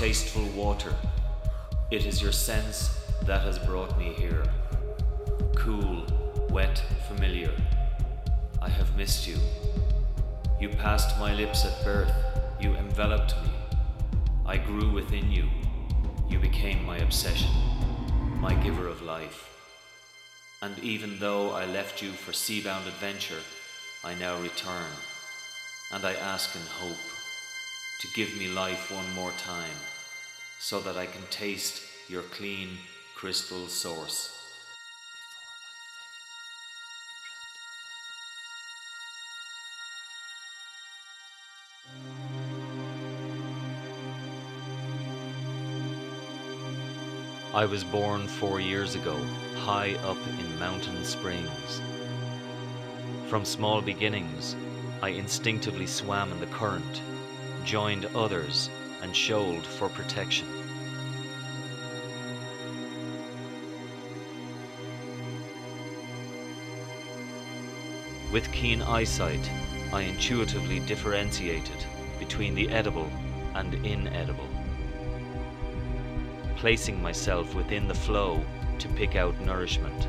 tasteful water, it is your sense that has brought me here. Cool, wet, familiar. I have missed you. You passed my lips at birth, you enveloped me. I grew within you. You became my obsession, my giver of life. And even though I left you for sea bound adventure, I now return. And I ask in hope to give me life one more time, so that I can taste your clean, crystal source. I was born four years ago, high up in Mountain Springs. From small beginnings, I instinctively swam in the current, joined others, and shoaled for protection. With keen eyesight, I intuitively differentiated between the edible and inedible placing myself within the flow to pick out nourishment.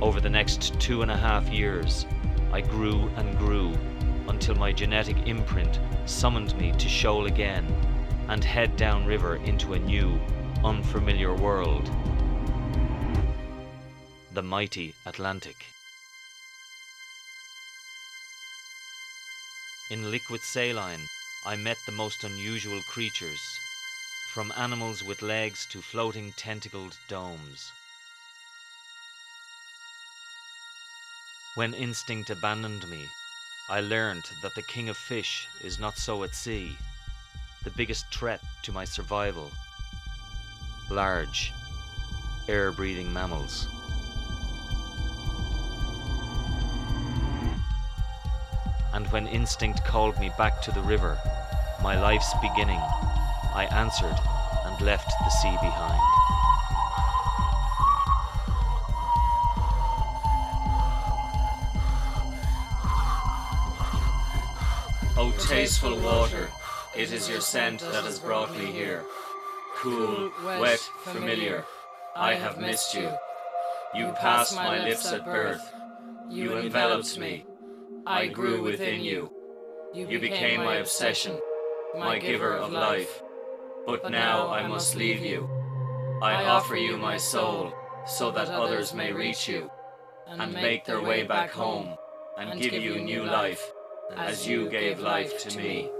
Over the next two and a half years, I grew and grew until my genetic imprint summoned me to shoal again and head downriver into a new, unfamiliar world. The mighty Atlantic. In liquid saline, I met the most unusual creatures, from animals with legs to floating tentacled domes. When instinct abandoned me, I learned that the king of fish is not so at sea, the biggest threat to my survival. Large, air breathing mammals. and when instinct called me back to the river, my life's beginning, I answered and left the sea behind. O tasteful water, it is your scent that has brought me here. Cool, wet, familiar, I have missed you. You passed my lips at birth. You enveloped me. I grew within you. You became my obsession, my giver of life. But now I must leave you. I offer you my soul so that others may reach you and make their way back home and give you new life as you gave life to me.